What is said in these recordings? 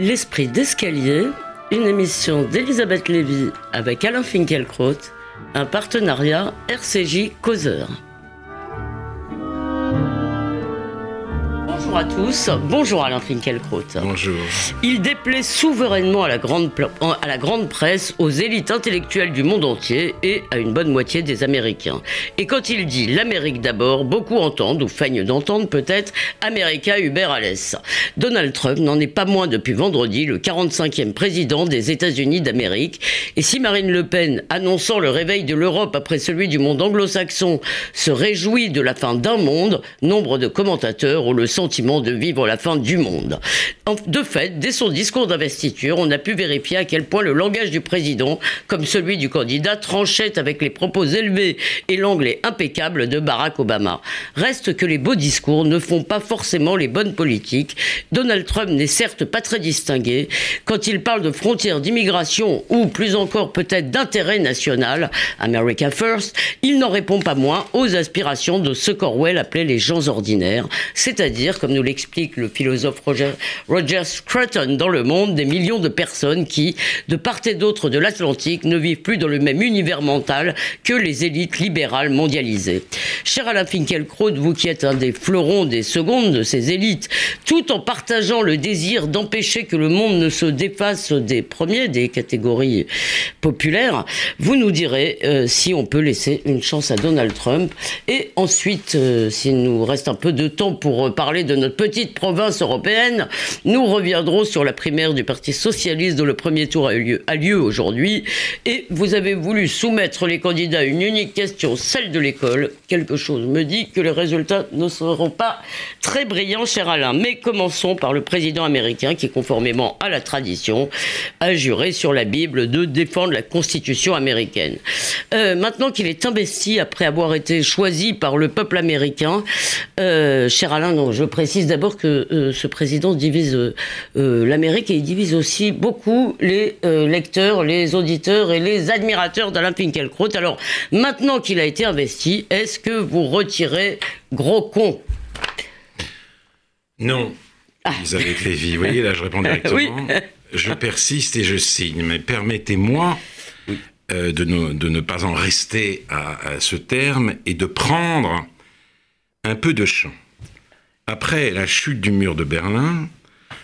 L'esprit d'escalier, une émission d'Elisabeth Lévy avec Alain Finkielkraut, un partenariat RCJ Causeur. Bonjour à tous, bonjour Alain Finkielkraut. Bonjour. Il déplaît souverainement à la, grande, à la grande presse, aux élites intellectuelles du monde entier et à une bonne moitié des Américains. Et quand il dit l'Amérique d'abord, beaucoup entendent, ou feignent d'entendre peut-être, America Uber Alles. Donald Trump n'en est pas moins depuis vendredi le 45e président des États-Unis d'Amérique. Et si Marine Le Pen, annonçant le réveil de l'Europe après celui du monde anglo-saxon, se réjouit de la fin d'un monde, nombre de commentateurs ont le sentiment de vivre la fin du monde. De fait, dès son discours d'investiture, on a pu vérifier à quel point le langage du président, comme celui du candidat, tranchait avec les propos élevés et l'anglais impeccable de Barack Obama. Reste que les beaux discours ne font pas forcément les bonnes politiques. Donald Trump n'est certes pas très distingué. Quand il parle de frontières d'immigration ou plus encore peut-être d'intérêt national, America First, il n'en répond pas moins aux aspirations de ce qu'Orwell appelait les gens ordinaires, c'est-à-dire comme nous l'explique le philosophe Roger, Roger Scruton dans Le Monde, des millions de personnes qui, de part et d'autre de l'Atlantique, ne vivent plus dans le même univers mental que les élites libérales mondialisées. Cher Alain Finkielkraut, vous qui êtes un des fleurons des secondes de ces élites, tout en partageant le désir d'empêcher que le monde ne se défasse des premiers, des catégories populaires, vous nous direz euh, si on peut laisser une chance à Donald Trump. Et ensuite, euh, s'il nous reste un peu de temps pour parler de notre petite province européenne, nous reviendrons sur la primaire du Parti socialiste dont le premier tour a eu lieu, aujourd'hui. Et vous avez voulu soumettre les candidats à une unique question, celle de l'école. Quelque chose me dit que les résultats ne seront pas très brillants, cher Alain. Mais commençons par le président américain qui, conformément à la tradition, a juré sur la Bible de défendre la Constitution américaine. Euh, maintenant qu'il est investi après avoir été choisi par le peuple américain, euh, cher Alain, je précise d'abord que euh, ce président divise euh, euh, l'Amérique et il divise aussi beaucoup les lecteurs, les auditeurs et les admirateurs d'Alain Finkielkraut. Alors, maintenant qu'il a été investi, est-ce que vous retirez gros con Non. Ah. Elisabeth Lévy, vous voyez, là je réponds directement. Je persiste et je signe, mais permettez-moi de, ne, pas en rester à ce terme et de prendre un peu de champ. Après la chute du mur de Berlin,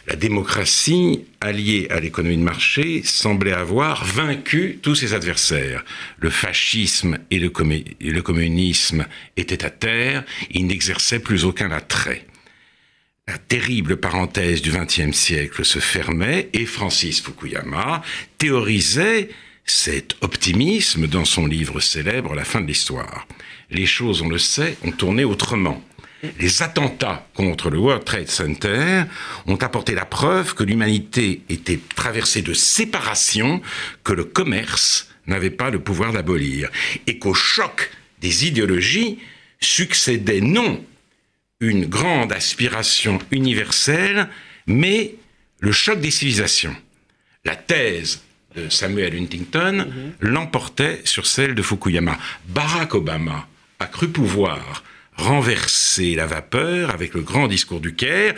la démocratie, alliée à l'économie de marché, semblait avoir vaincu tous ses adversaires. Le fascisme et le, communisme étaient à terre, ils n'exerçaient plus aucun attrait. La terrible parenthèse du XXe siècle se fermait et Francis Fukuyama théorisait cet optimisme dans son livre célèbre La fin de l'histoire. Les choses, on le sait, ont tourné autrement les attentats contre le World Trade Center ont apporté la preuve que l'humanité était traversée de séparation que le commerce n'avait pas le pouvoir d'abolir, et qu'au choc des idéologies succédait non une grande aspiration universelle, mais le choc des civilisations. La thèse de Samuel Huntington mhm. l'emportait sur celle de Fukuyama. Barack Obama a cru pouvoir renverser la vapeur avec le grand discours du Caire,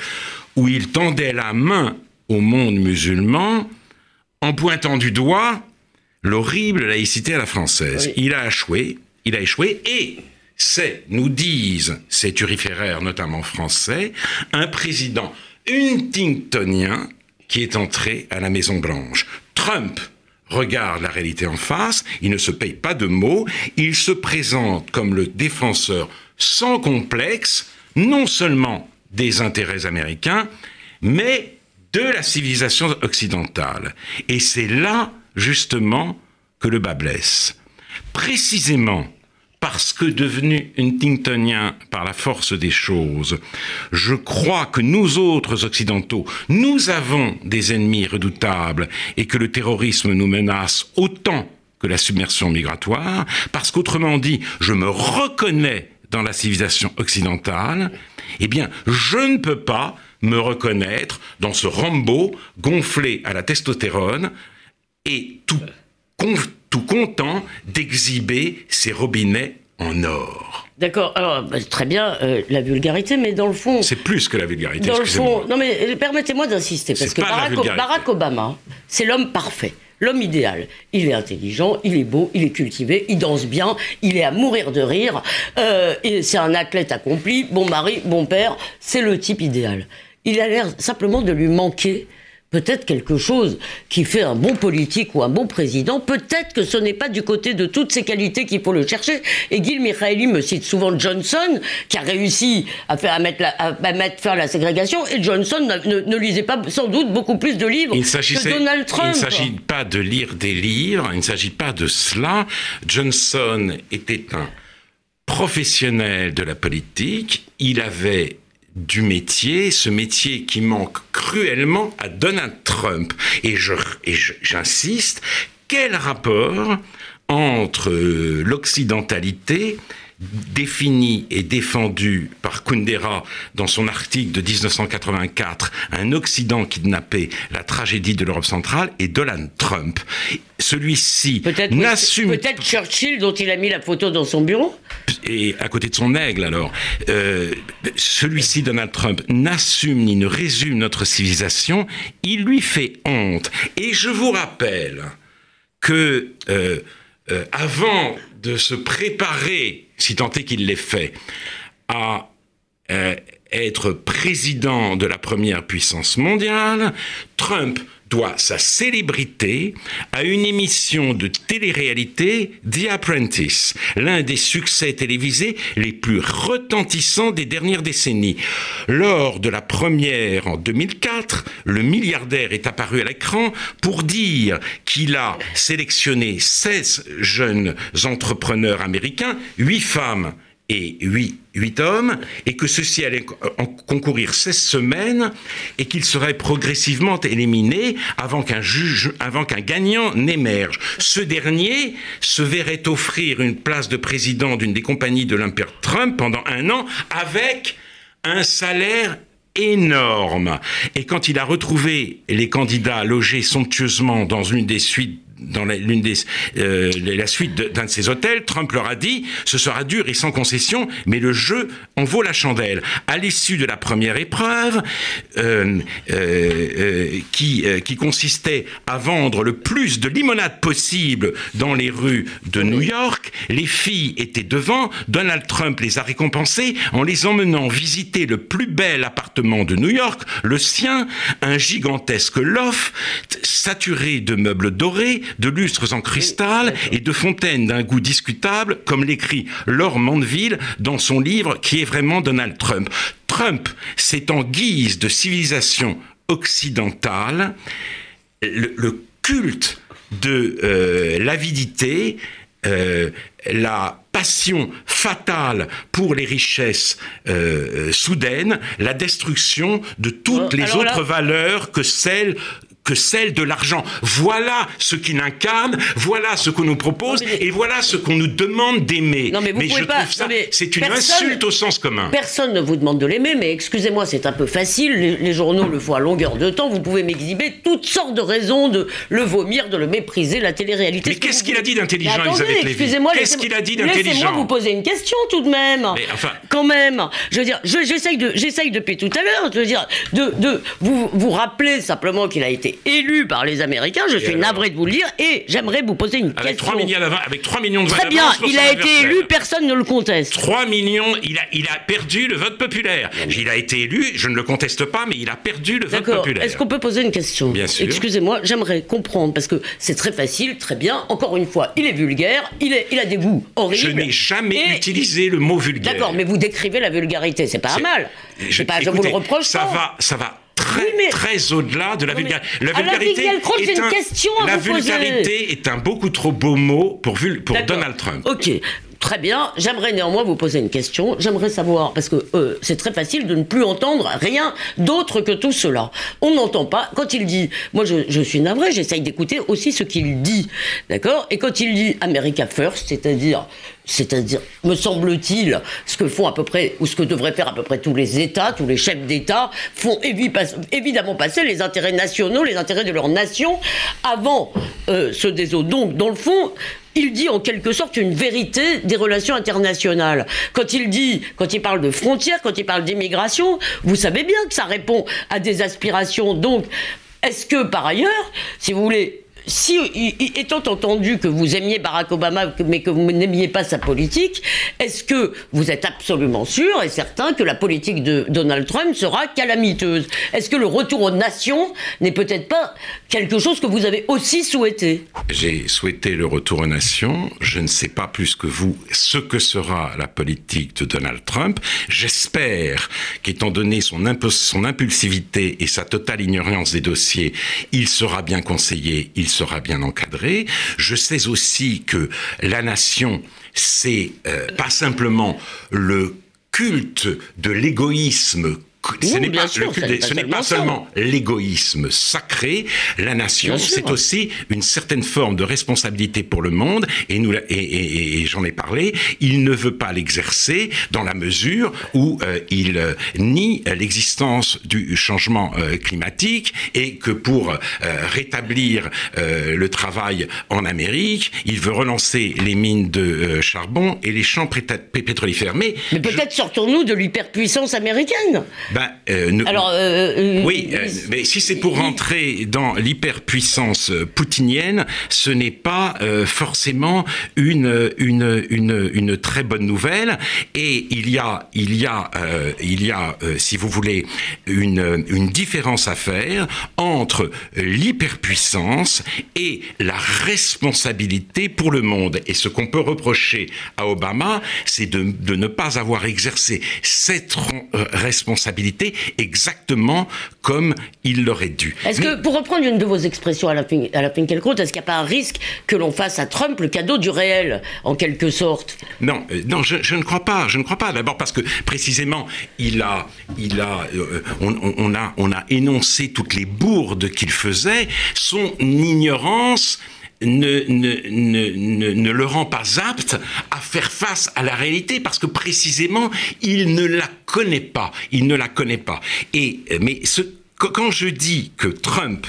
où il tendait la main au monde musulman en pointant du doigt l'horrible laïcité à la française. Il a échoué, il a échoué, et c'est, nous disent ces turiféraires, notamment français, un président huntingtonien qui est entré à la Maison Blanche. Trump regarde la réalité en face, il ne se paye pas de mots, il se présente comme le défenseur sans complexe, non seulement des intérêts américains, mais de la civilisation occidentale. Et c'est là, justement, que le bas blesse. Précisément parce que devenu Huntingtonien par la force des choses, je crois que nous autres occidentaux, nous avons des ennemis redoutables et que le terrorisme nous menace autant que la submersion migratoire, parce qu'autrement dit, je me reconnais dans la civilisation occidentale, eh bien, je ne peux pas me reconnaître dans ce Rambo gonflé à la testostérone et tout, tout content d'exhiber ses robinets en or. D'accord, alors bah, très bien, euh, la vulgarité, mais dans le fond. C'est plus que la vulgarité. Dans le fond, non mais euh, permettez-moi d'insister, parce que Barack, Obama, c'est l'homme parfait. L'homme idéal, il est intelligent, il est beau, il est cultivé, il danse bien, il est à mourir de rire, euh, c'est un athlète accompli, bon mari, bon père, c'est le type idéal. Il a l'air simplement de lui manquer peut-être quelque chose qui fait un bon politique ou un bon président. Peut-être que ce n'est pas du côté de toutes ces qualités qu'il faut le chercher. Et Gil Michaeli me cite souvent Johnson, qui a réussi à faire, à mettre, à mettre faire la ségrégation, et Johnson ne, lisait pas sans doute beaucoup plus de livres que Donald Trump. Il ne s'agit pas de lire des livres, il ne s'agit pas de cela. Johnson était un professionnel de la politique, il avait du métier, ce métier qui manque cruellement à Donald Trump. Et j'insiste, quel rapport entre l'occidentalité défini et défendu par Kundera dans son article de 1984, Un Occident kidnappé, la tragédie de l'Europe centrale, et Donald Trump. Celui-ci n'assume... Peut-être Churchill dont il a mis la photo dans son bureau Et à côté de son aigle alors. Euh, celui-ci, Donald Trump, n'assume ni ne résume notre civilisation, il lui fait honte. Et je vous rappelle que... Euh, euh, avant de se préparer, si tant est qu'il l'ait fait, à euh, être président de la première puissance mondiale, Trump doit sa célébrité à une émission de télé-réalité The Apprentice, l'un des succès télévisés les plus retentissants des dernières décennies. Lors de la première en 2004, le milliardaire est apparu à l'écran pour dire qu'il a sélectionné 16 jeunes entrepreneurs américains, 8 femmes et 8 huit hommes, et que ceux-ci allaient en concourir 16 semaines, et qu'ils seraient progressivement éliminés avant qu'un juge, avant qu'un gagnant n'émerge. Ce dernier se verrait offrir une place de président d'une des compagnies de l'Empire Trump pendant un an avec un salaire énorme. Et quand il a retrouvé les candidats logés somptueusement dans une des suites dans l'une des, euh, la suite d'un de, ces hôtels, Trump leur a dit ce sera dur et sans concession, mais le jeu en vaut la chandelle. À l'issue de la première épreuve, euh, euh, qui, qui consistait à vendre le plus de limonade possible dans les rues de New York, les filles étaient devant. Donald Trump les a récompensées en les emmenant visiter le plus bel appartement de New York, le sien, un gigantesque loft saturé de meubles dorés, de lustres en cristal et de fontaines d'un goût discutable, comme l'écrit Laure Mandeville dans son livre qui est vraiment Donald Trump. Trump, c'est en guise de civilisation occidentale le, culte de euh, l'avidité, euh, la passion fatale pour les richesses euh, soudaines, la destruction de toutes les autres valeurs que celles que celle de l'argent. Voilà ce qu'il incarne, voilà ce qu'on nous propose, et voilà ce qu'on nous demande d'aimer. Non, mais vous pouvez pas. C'est une insulte au sens commun. Personne ne vous demande de l'aimer, mais excusez-moi, c'est un peu facile. Les, journaux le font à longueur de temps. Vous pouvez m'exhiber toutes sortes de raisons de le vomir, de le mépriser, la télé-réalité. Mais qu'est-ce qu'il a dit d'intelligent, Elisabeth Excusez-moi, qu'est-ce qu'il a dit d'intelligent Laissez-moi vous poser une question tout de même. Mais enfin, quand même. Je veux dire, j'essaye de, j'essaye depuis tout à l'heure. Je veux dire, de, de vous vous rappeler simplement qu'il a été élu par les Américains. Je suis navré de vous le dire et j'aimerais vous poser une avec question. 3 millions avec 3 millions de votes Très bien, il a été élu, personne ne le conteste. 3 millions, il a, il a perdu le vote populaire. Il a été élu, je ne le conteste pas, mais il a perdu le vote populaire. Est-ce qu'on peut poser une question Bien sûr. Excusez-moi, j'aimerais comprendre parce que c'est très facile, très bien. Encore une fois, il est vulgaire, il, est, il a des goûts horribles. Je n'ai jamais utilisé le mot vulgaire. D'accord, mais vous décrivez la vulgarité, c'est pas mal. Je, pas, je vous le reproche ça Va, ça va très, très au-delà de la vulgarité. La vulgarité, est, un, question à la vulgarité est un beaucoup trop beau mot pour, pour Donald Trump. Ok. Très bien, j'aimerais néanmoins vous poser une question. J'aimerais savoir, parce que euh, c'est très facile de ne plus entendre rien d'autre que tout cela. On n'entend pas, quand il dit, moi je, suis navré, j'essaye d'écouter aussi ce qu'il dit, d'accord? Et quand il dit America First, c'est-à-dire c'est-à-dire, me semble-t-il, ce que font à peu près, ou ce que devraient faire à peu près tous les États, tous les chefs d'État, font évidemment passer les intérêts nationaux, les intérêts de leur nation, avant euh, ceux des autres. Donc, dans le fond, il dit en quelque sorte une vérité des relations internationales. Quand il dit, quand il parle de frontières, quand il parle d'immigration, vous savez bien que ça répond à des aspirations. Donc, est-ce que par ailleurs, si vous voulez, si, étant entendu que vous aimiez Barack Obama, mais que vous n'aimiez pas sa politique, est-ce que vous êtes absolument sûr et certain que la politique de Donald Trump sera calamiteuse? Est-ce que le retour aux nations n'est peut-être pas quelque chose que vous avez aussi souhaité? J'ai souhaité le retour aux nations. Je ne sais pas plus que vous ce que sera la politique de Donald Trump. J'espère qu'étant donné son, impulsivité et sa totale ignorance des dossiers, il sera bien conseillé, il sera bien encadré. Je sais aussi que la nation, c'est euh, pas simplement le culte de l'égoïsme ce n'est pas, seulement l'égoïsme sacré. La nation, c'est aussi une certaine forme de responsabilité pour le monde. Et, nous, et, j'en ai parlé. Il ne veut pas l'exercer dans la mesure où euh, il euh, nie l'existence du changement euh, climatique et que pour rétablir le travail en Amérique, il veut relancer les mines de charbon et les champs pétrolifères. Mais, Mais peut-être sortons-nous de l'hyperpuissance américaine. Ben, euh, Alors, euh, euh, oui, mais si c'est pour rentrer dans l'hyperpuissance poutinienne, ce n'est pas forcément une, une, une, une, très bonne nouvelle. Et il y a, il y a, il y a si vous voulez, une, une différence à faire entre l'hyperpuissance et la responsabilité pour le monde. Et ce qu'on peut reprocher à Obama, c'est de, de ne pas avoir exercé cette responsabilité exactement comme il l'aurait dû. Est-ce que, pour reprendre une de vos expressions à la, à la Finkielkraut, est-ce qu'il n'y a pas un risque que l'on fasse à Trump le cadeau du réel, en quelque sorte? Non, euh, non, je, ne crois pas. Je ne crois pas. D'abord parce que précisément, il a, il a, euh, on, a, on a énoncé toutes les bourdes qu'il faisait. Son ignorance ne, ne, ne, le rend pas apte à faire face à la réalité parce que précisément il ne la connaît pas. Il ne la connaît pas. Et mais ce, quand je dis que Trump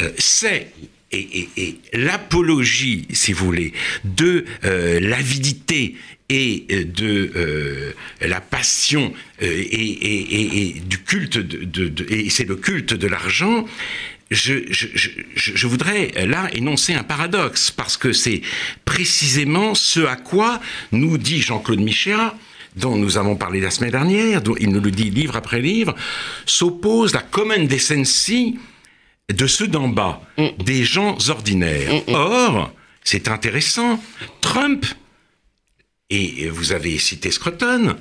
euh, sait et, l'apologie, si vous voulez, de euh, l'avidité et de la passion et, du culte de et c'est le culte de l'argent, je, voudrais là énoncer un paradoxe, parce que c'est précisément ce à quoi nous dit Jean-Claude Michéa, dont nous avons parlé la semaine dernière, dont il nous le dit livre après livre, s'oppose la common decency de ceux d'en bas, mm. des gens ordinaires. Mm, mm. Or, c'est intéressant, Trump, et vous avez cité Scruton,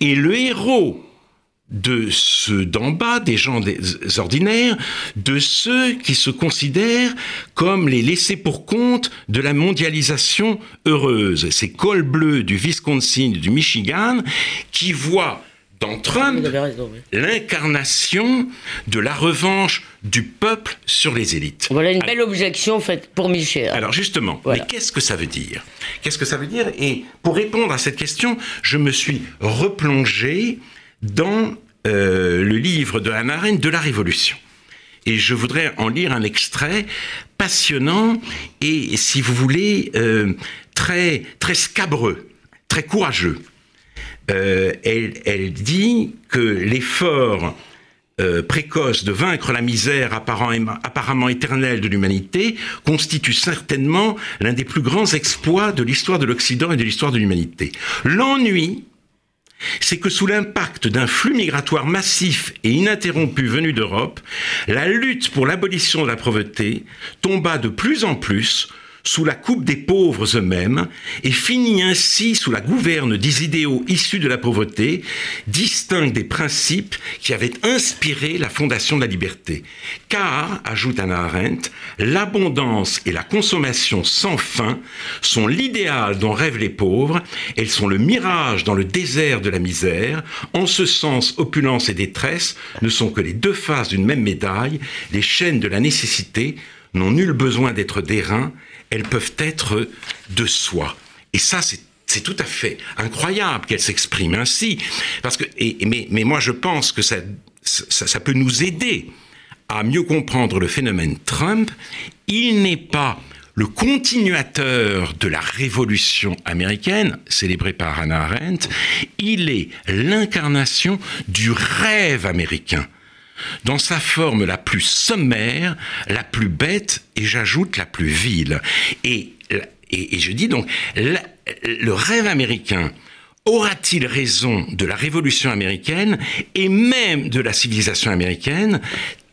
est le héros de ceux d'en bas, des gens ordinaires, de ceux qui se considèrent comme les laissés pour compte de la mondialisation heureuse. Ces cols bleus du Wisconsin, du Michigan, qui voient dans Trump l'incarnation de la revanche du peuple sur les élites. Voilà une belle objection faite pour Michel. Alors justement, mais qu'est-ce que ça veut dire? Qu'est-ce que ça veut dire? Et pour répondre à cette question, je me suis replongé dans euh, le livre de Hannah Arendt de la Révolution. Et je voudrais en lire un extrait passionnant et, si vous voulez, euh, très, très scabreux, très courageux. Euh, elle, elle, dit que l'effort précoce de vaincre la misère apparemment éternelle de l'humanité constitue certainement l'un des plus grands exploits de l'histoire de l'Occident et de l'histoire de l'humanité. L'ennui c'est que sous l'impact d'un flux migratoire massif et ininterrompu venu d'Europe, la lutte pour l'abolition de la pauvreté tomba de plus en plus sous la coupe des pauvres eux-mêmes et finit ainsi sous la gouverne des idéaux issus de la pauvreté, distincts des principes qui avaient inspiré la fondation de la liberté. Car, ajoute Anna Arendt, l'abondance et la consommation sans fin sont l'idéal dont rêvent les pauvres, elles sont le mirage dans le désert de la misère. En ce sens, opulence et détresse ne sont que les deux faces d'une même médaille, les chaînes de la nécessité n'ont nul besoin d'être d'airain, elles peuvent être de soi. Et ça, c'est tout à fait incroyable qu'elle s'exprime ainsi. Parce que, mais, moi, je pense que ça, ça, peut nous aider à mieux comprendre le phénomène Trump. Il n'est pas le continuateur de la révolution américaine, célébrée par Hannah Arendt, il est l'incarnation du rêve américain dans sa forme la plus sommaire, la plus bête et j'ajoute la plus vile. Et, et, je dis donc, le rêve américain aura-t-il raison de la révolution américaine et même de la civilisation américaine?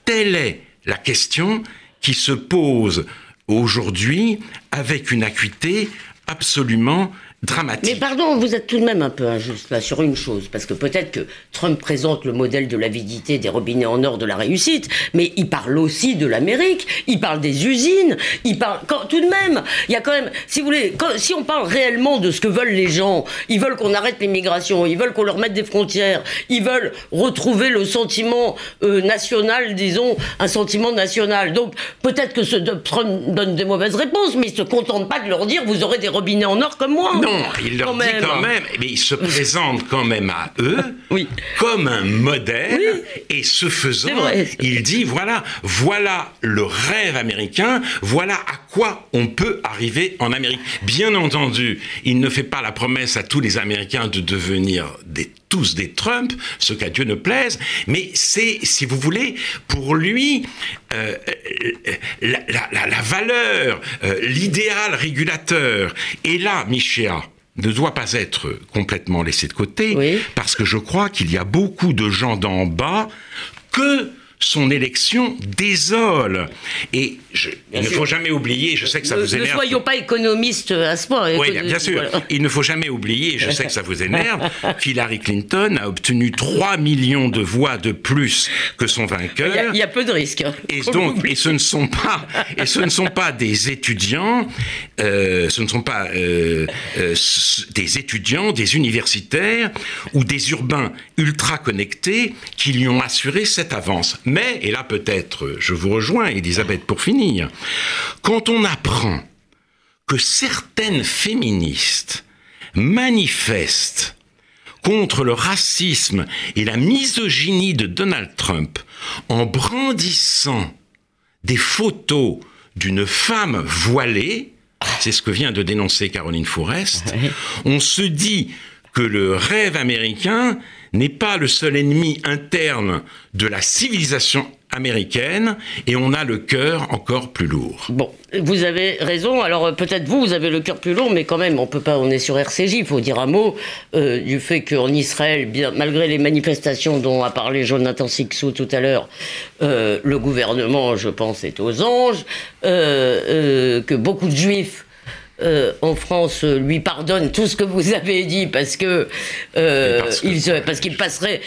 Telle est la question qui se pose aujourd'hui avec une acuité absolument dramatique. Mais pardon, vous êtes tout de même un peu injuste là sur une chose, parce que peut-être que Trump présente le modèle de l'avidité des robinets en or de la réussite, mais il parle aussi de l'Amérique, il parle des usines, il parle quand, tout de même, il y a quand même, si vous voulez, si on parle réellement de ce que veulent les gens, ils veulent qu'on arrête l'immigration, ils veulent qu'on leur mette des frontières, ils veulent retrouver le sentiment euh, national, disons, un sentiment national. Donc peut-être que ce Trump donne des mauvaises réponses, mais il se contente pas de leur dire vous aurez des robinets en or comme moi. Non, il leur dit quand même, mais il se présente quand même à eux comme un modèle, et ce faisant, il dit voilà, voilà le rêve américain, voilà à quoi on peut arriver en Amérique. Bien entendu, il ne fait pas la promesse à tous les Américains de devenir des tous des Trump, ce qu'à Dieu ne plaise, mais c'est, si vous voulez, pour lui, euh, la, valeur, euh, l'idéal régulateur. Et là, Michéa, ne doit pas être complètement laissé de côté, parce que je crois qu'il y a beaucoup de gens d'en bas que son élection désole. Et il ne faut jamais oublier, je sais que ça vous énerve. Ne soyons pas économistes à ce point. Oui, bien sûr. Il ne faut jamais oublier, je sais que ça vous énerve, qu'Hillary Clinton a obtenu 3 millions de voix de plus que son vainqueur. Il y a, peu de risques. Hein. Et donc, et ce ne sont pas, et ce ne sont pas des étudiants, euh, ce ne sont pas euh, euh, des étudiants, des universitaires ou des urbains ultra connectés qui lui ont assuré cette avance. Mais, et là peut-être je vous rejoins, Elisabeth, pour finir, quand on apprend que certaines féministes manifestent contre le racisme et la misogynie de Donald Trump en brandissant des photos d'une femme voilée, c'est ce que vient de dénoncer Caroline Fourest, on se dit que le rêve américain n'est pas le seul ennemi interne de la civilisation américaine et on a le cœur encore plus lourd. Bon, vous avez raison. Alors euh, peut-être vous, vous avez le cœur plus lourd, mais quand même, on peut pas. On est sur RCJ. Il faut dire un mot euh, du fait qu'en Israël, bien malgré les manifestations dont a parlé Jonathan Sixou tout à l'heure, euh, le gouvernement, je pense, est aux anges, que beaucoup de juifs euh, en France euh, lui pardonne tout ce que vous avez dit parce que, euh, il parce qu'il passerait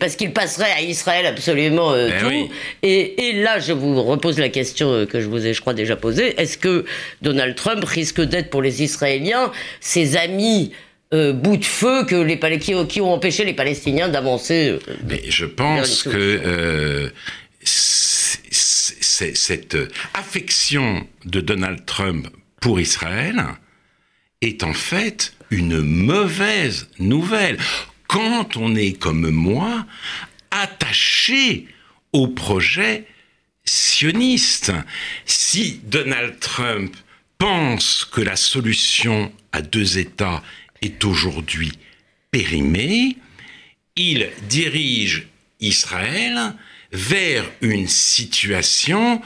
parce qu'il passerait à Israël absolument ben tout. et, et, là je vous repose la question que je vous ai je crois déjà posée. Est-ce que Donald Trump risque d'être pour les Israéliens ses amis bout de feu que les qui, qui ont empêché les Palestiniens d'avancer mais je pense que cette affection de Donald Trump pour Israël est en fait une mauvaise nouvelle. Quand on est comme moi attaché au projet sioniste, si Donald Trump pense que la solution à deux États est aujourd'hui périmée, il dirige Israël vers une situation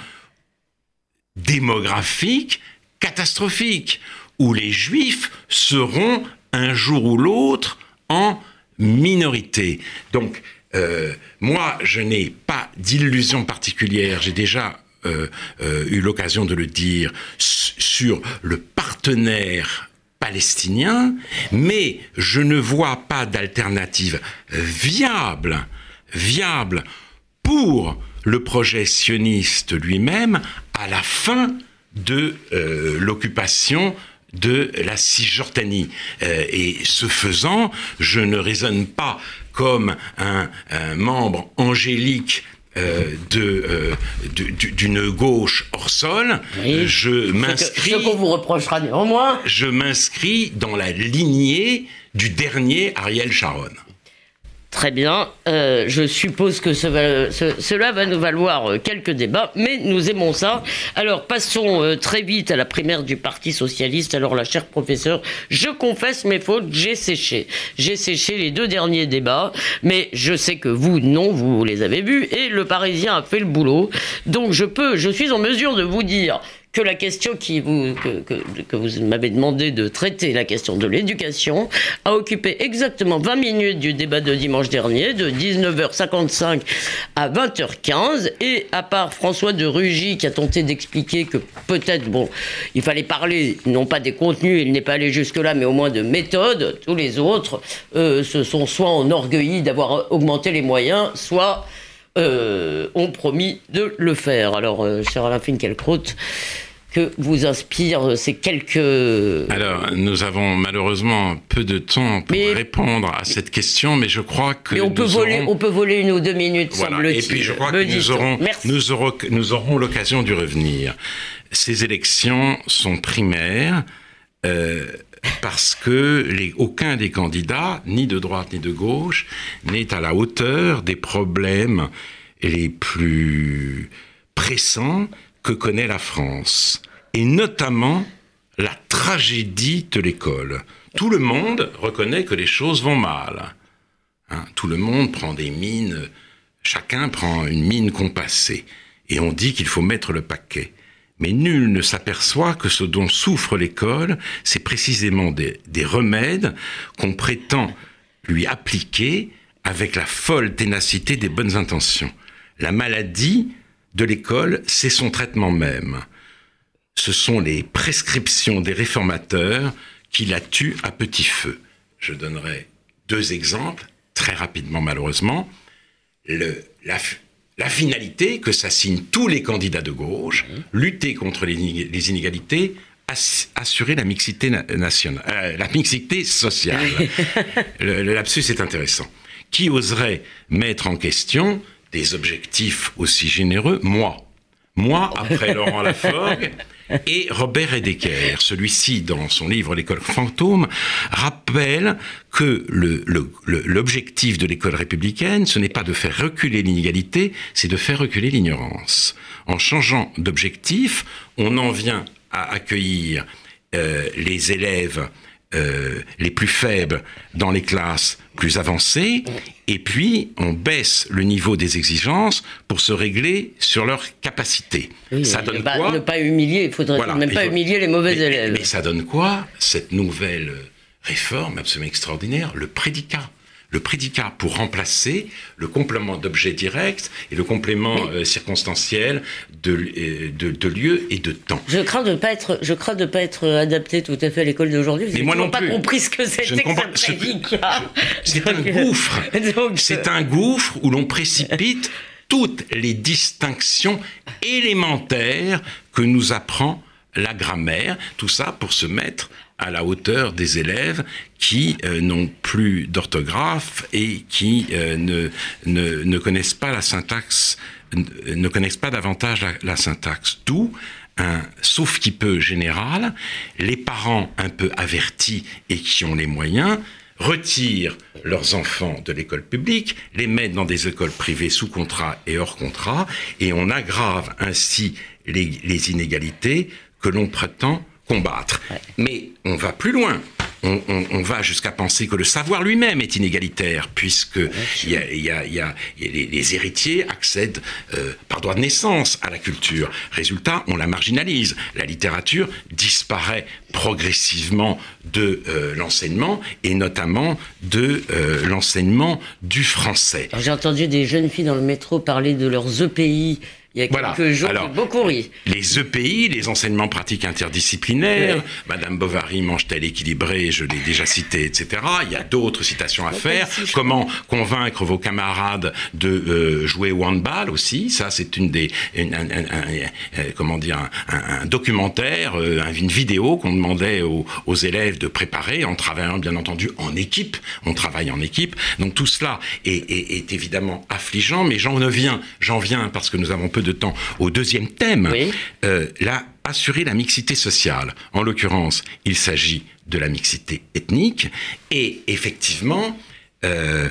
démographique catastrophique, où les juifs seront un jour ou l'autre en minorité. Donc, euh, moi, je n'ai pas d'illusion particulière, j'ai déjà euh, euh, eu l'occasion de le dire, sur le partenaire palestinien, mais je ne vois pas d'alternative viable, viable pour le projet sioniste lui-même à la fin de euh, l'occupation de la Cisjordanie. Euh, et ce faisant, je ne raisonne pas comme un, membre angélique euh, de d'une gauche hors sol, je m'inscris. Ce qu'on vous reprochera néanmoins. Je m'inscris dans la lignée du dernier Ariel Sharon. Très bien. Euh, je suppose que cela va nous valoir euh, quelques débats, mais nous aimons ça. Alors, passons euh, très vite à la primaire du Parti Socialiste. Alors, la chère professeure, je confesse mes fautes, j'ai séché. J'ai séché les deux derniers débats, mais je sais que vous, non, vous les avez vus, et le Parisien a fait le boulot. Donc, je peux, je suis en mesure de vous dire que la question qui vous, que, que, vous m'avez demandé de traiter, la question de l'éducation, a occupé exactement 20 minutes du débat de dimanche dernier, de 19h55 à 20h15. Et à part François de Rugy qui a tenté d'expliquer que peut-être, bon, il fallait parler non pas des contenus, il n'est pas allé jusque-là, mais au moins de méthodes, tous les autres euh, se sont soit enorgueillis d'avoir augmenté les moyens, soit euh, ont promis de le faire. Alors, euh, cher Alain Finkielkraut, que vous inspirent ces quelques... Alors, nous avons malheureusement peu de temps pour répondre à cette question, mais je crois que... Mais on, peut, voler, on peut voler une ou deux minutes, voilà. Et puis je crois que nous aurons, nous aurons, nous aurons l'occasion d'y revenir. Ces élections sont primaires. Euh, parce que aucun des candidats, ni de droite ni de gauche, n'est à la hauteur des problèmes les plus pressants que connaît la France, et notamment la tragédie de l'école. Tout le monde reconnaît que les choses vont mal. Hein. tout le monde prend des mines, chacun prend une mine compassée, et on dit qu'il faut mettre le paquet. Mais nul ne s'aperçoit que ce dont souffre l'école, c'est précisément des, remèdes qu'on prétend lui appliquer avec la folle ténacité des bonnes intentions. La maladie de l'école, c'est son traitement même. Ce sont les prescriptions des réformateurs qui la tuent à petit feu. Je donnerai deux exemples, très rapidement malheureusement. Le, la, la finalité que s'assignent tous les candidats de gauche, lutter contre les, inégalités, assurer la mixité nationale, euh, la mixité sociale. le, le, lapsus est intéressant. Qui oserait mettre en question des objectifs aussi généreux? Moi. Moi, après Laurent Laforgue, et Robert Hedeker, celui-ci, dans son livre L'école fantôme, rappelle que l'objectif de l'école républicaine, ce n'est pas de faire reculer l'inégalité, c'est de faire reculer l'ignorance. En changeant d'objectif, on en vient à accueillir euh, les élèves euh, les plus faibles dans les classes plus avancées, et puis on baisse le niveau des exigences pour se régler sur leur capacité. ça donne quoi Ne pas humilier, il faudrait même pas humilier les mauvais élèves. Mais ça donne quoi Cette nouvelle réforme absolument extraordinaire, le prédicat? Le prédicat pour remplacer le complément d'objet direct et le complément euh, circonstanciel euh, de, de, lieu et de temps. Je crains de ne pas être, je crains de pas être adapté tout à fait à l'école d'aujourd'hui. Mais moi non pas compris ce que c'était que C'est un gouffre. C'est un gouffre où l'on précipite toutes les distinctions élémentaires que nous apprend la grammaire, tout ça pour se mettre à la hauteur des élèves qui euh, n'ont plus d'orthographe et qui euh, ne, ne, connaissent pas la syntaxe, ne connaissent pas davantage la, syntaxe. D'où un sauf qui peut général, les parents un peu avertis et qui ont les moyens retirent leurs enfants de l'école publique, les mettent dans des écoles privées sous contrat et hors contrat, et on aggrave ainsi les inégalités que l'on prétend combattre. Mais on va plus loin. On, va jusqu'à penser que le savoir lui-même est inégalitaire, puisque il y a, les, héritiers accèdent euh, par droit de naissance à la culture. Résultat, on la marginalise. La littérature disparaît progressivement de euh, l'enseignement, et notamment de euh, l'enseignement du français. J'ai entendu des jeunes filles dans le métro parler de leurs EPI il y a quelques jours, Alors, beaucoup ri. Les EPI, les enseignements pratiques interdisciplinaires, Madame Bovary mange-t-elle équilibré, je l'ai déjà cité, etc. Il y a d'autres citations à faire. Comment convaincre vos camarades de euh, jouer au handball aussi? Ça, c'est une des, un, euh, comment dire, un, documentaire, euh, une vidéo qu'on demandait aux, aux, élèves de préparer en travaillant, bien entendu, en équipe. On travaille en équipe. Donc tout cela est, est, est évidemment affligeant, mais j'en viens, j'en viens parce que nous avons peu de temps au deuxième thème, euh, assurer la mixité sociale. En l'occurrence, il s'agit de la mixité ethnique et effectivement, euh,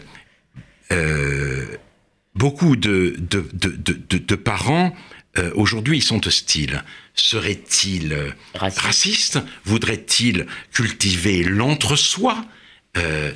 beaucoup de, de, de, de parents aujourd'hui ils sont hostiles. Serait-il Raciste. raciste Voudrait-il cultiver l'entre-soi?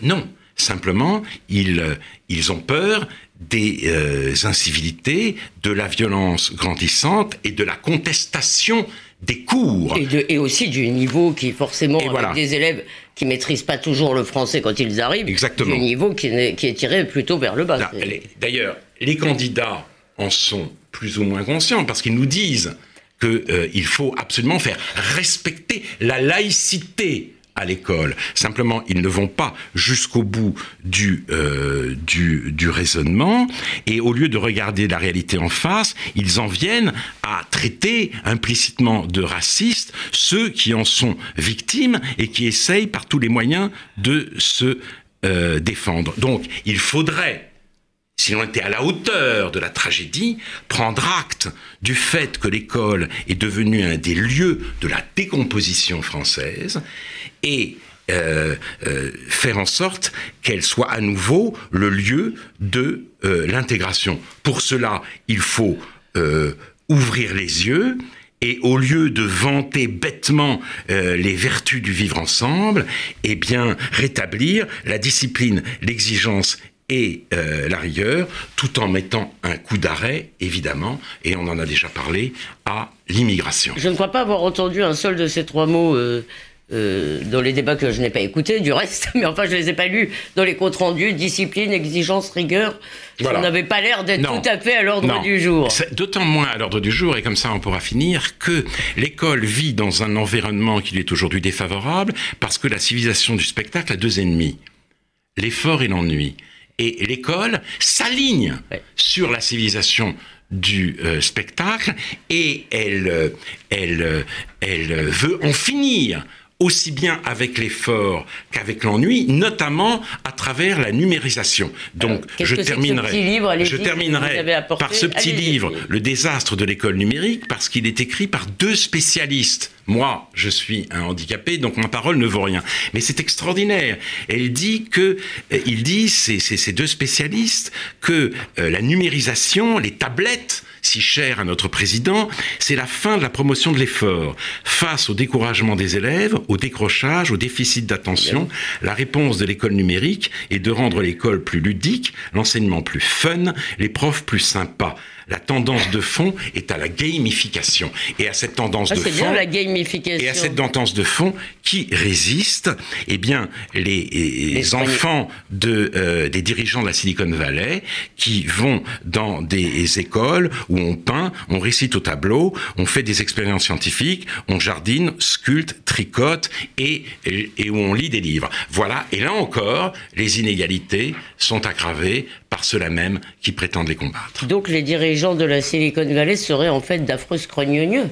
Non. Simplement, ils, ils ont peur des euh, incivilités, de la violence grandissante et de la contestation des cours. Et, aussi du niveau qui, forcément, avec des élèves qui maîtrisent pas toujours le français quand ils arrivent, Exactement. du niveau qui est, qui est tiré plutôt vers le bas. D'ailleurs, les candidats en sont plus ou moins conscients parce qu'ils nous disent qu'il euh, faut absolument faire respecter la laïcité à l'école. Simplement, ils ne vont pas jusqu'au bout du, euh, du, du, raisonnement, et au lieu de regarder la réalité en face, ils en viennent à traiter implicitement de racistes ceux qui en sont victimes et qui essayent par tous les moyens de se euh, défendre. Donc, il faudrait si l'on était à la hauteur de la tragédie, prendre acte du fait que l'école est devenue un des lieux de la décomposition française et euh, euh, faire en sorte qu'elle soit à nouveau le lieu de euh, l'intégration. Pour cela, il faut ouvrir les yeux et au lieu de vanter bêtement les vertus du vivre ensemble, eh bien rétablir la discipline, l'exigence et la rigueur, tout en mettant un coup d'arrêt, évidemment, et on en a déjà parlé, à l'immigration. Je ne crois pas avoir entendu un seul de ces trois mots euh, dans les débats que je n'ai pas écoutés, du reste, mais enfin je les ai pas lus dans les comptes rendus, discipline, exigence, rigueur. Ça n'avait pas l'air d'être tout à fait à l'ordre du jour. D'autant moins à l'ordre du jour, et comme ça on pourra finir, que l'école vit dans un environnement qui lui est aujourd'hui défavorable, parce que la civilisation du spectacle a deux ennemis, l'effort et l'ennui. Et l'école s'aligne sur la civilisation du euh, spectacle et elle, euh, elle, elle veut en finir aussi bien avec l'effort qu'avec l'ennui, notamment à travers la numérisation. Donc, je, terminerai, je terminerai par ce petit livre, Le désastre de l'école numérique, parce qu'il est écrit par deux spécialistes. Moi, je suis un handicapé, donc ma parole ne vaut rien. Mais c'est extraordinaire. Elle dit que, euh, il dit, ces deux spécialistes, que euh, la numérisation, les tablettes, si cher à notre président, c'est la fin de la promotion de l'effort. Face au découragement des élèves, au décrochage, au déficit d'attention, la réponse de l'école numérique est de rendre l'école plus ludique, l'enseignement plus fun, les profs plus sympas la tendance de fond est à la gamification. Et à cette tendance ah, de fond. la gamification. Et à cette tendance de fond qui résiste, eh bien, les, enfants de, euh, des dirigeants de la Silicon Valley qui vont dans des écoles où on peint, on récite au tableau, on fait des expériences scientifiques, on jardine, sculpte, tricote et, et où on lit des livres. Voilà. Et là encore, les inégalités sont aggravées par ceux-là même qui prétendent les combattre. Donc les dirigeants de la Silicon Valley seraient en fait d'affreux scrogneux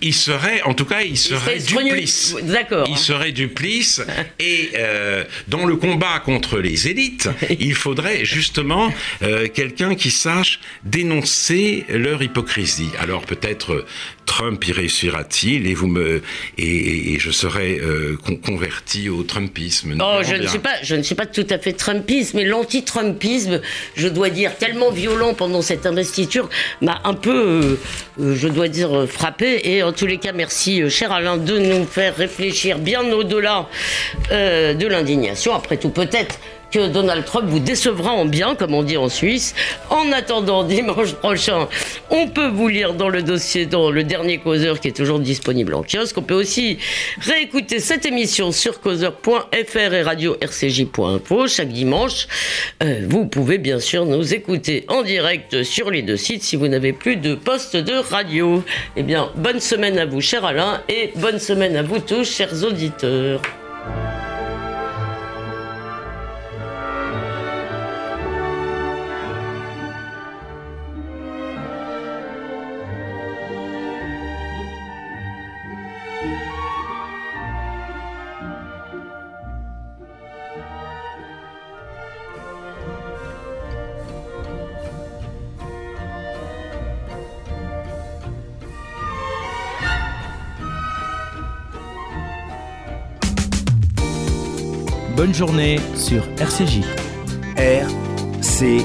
il serait, en tout cas, il serait duplice. D'accord. Il serait duplice. et euh, dans le combat contre les élites, il faudrait justement euh, quelqu'un qui sache dénoncer leur hypocrisie. Alors peut-être Trump y réussira-t-il et vous me et, je serai euh, converti au Trumpisme. Oh, je ne suis pas, je ne suis pas tout à fait Trumpiste, mais l'anti-Trumpisme, je dois dire, tellement violent pendant cette investiture, m'a un peu, euh, euh, je dois dire, frappé. Et en tous les cas, merci, cher Alain, de nous faire réfléchir bien au-delà de l'indignation. Après tout, peut-être que Donald Trump vous décevra en bien, comme on dit en Suisse. En attendant, dimanche prochain, on peut vous lire dans le dossier, dans le dernier causeur qui est toujours disponible en kiosque. On peut aussi réécouter cette émission sur causeur.fr et radio rcj.info chaque dimanche. Euh, vous pouvez bien sûr nous écouter en direct sur les deux sites si vous n'avez plus de poste de radio. Eh bien, bonne semaine à vous, cher Alain, et bonne semaine à vous tous, chers auditeurs. Bonne journée sur RCJ. RCJ.